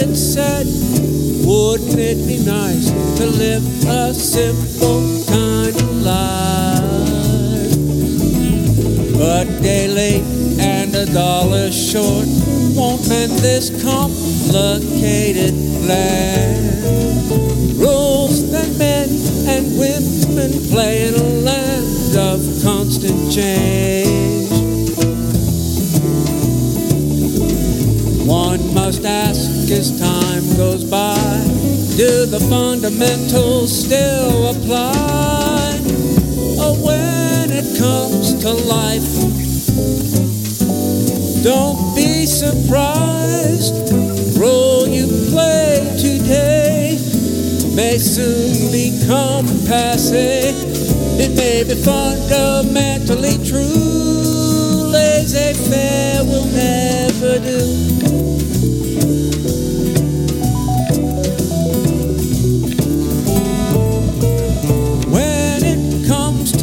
it said, wouldn't it be nice to live a simple kind of life? But late and a dollar short won't mend this complicated land. Rules that men and women play in a land of constant change. One must ask as time goes by, do the fundamentals still apply? Or when it comes to life, don't be surprised. Role you play today may soon become passe. It may be fundamentally true. Laissez faire will never do.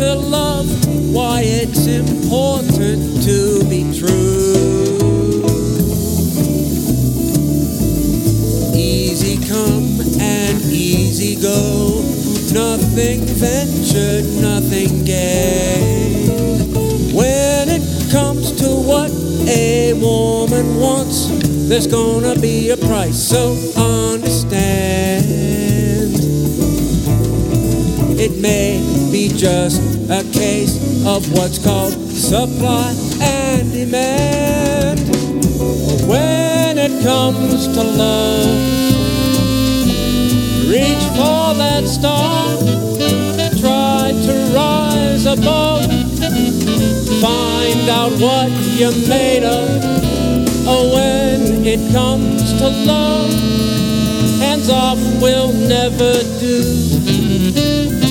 To love, why it's important to be true. Easy come and easy go. Nothing ventured, nothing gained. When it comes to what a woman wants, there's gonna be a price, so understand. It may be just a case of what's called supply and demand. When it comes to love, reach for that star, try to rise above, find out what you're made of. Oh, when it comes to love, hands off will never do.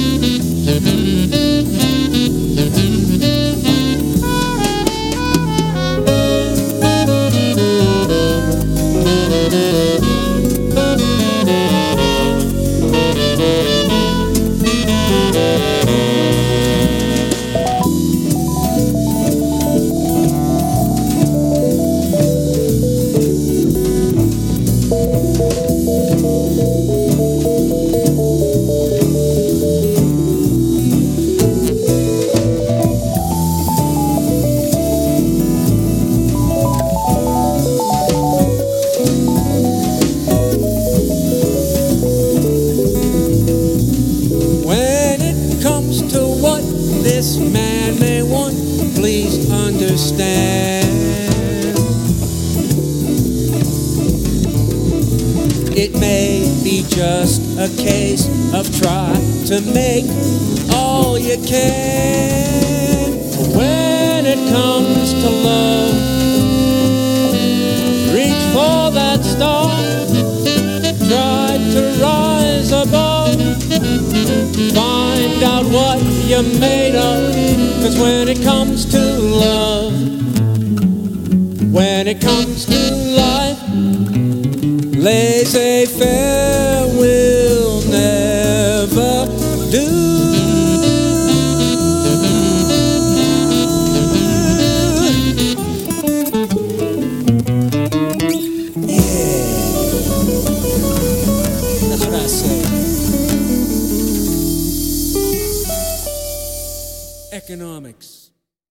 This man may want, please understand. It may be just a case of try to make all you can. Made of. Cause when it comes to love, when it comes to life, laissez faire Economics.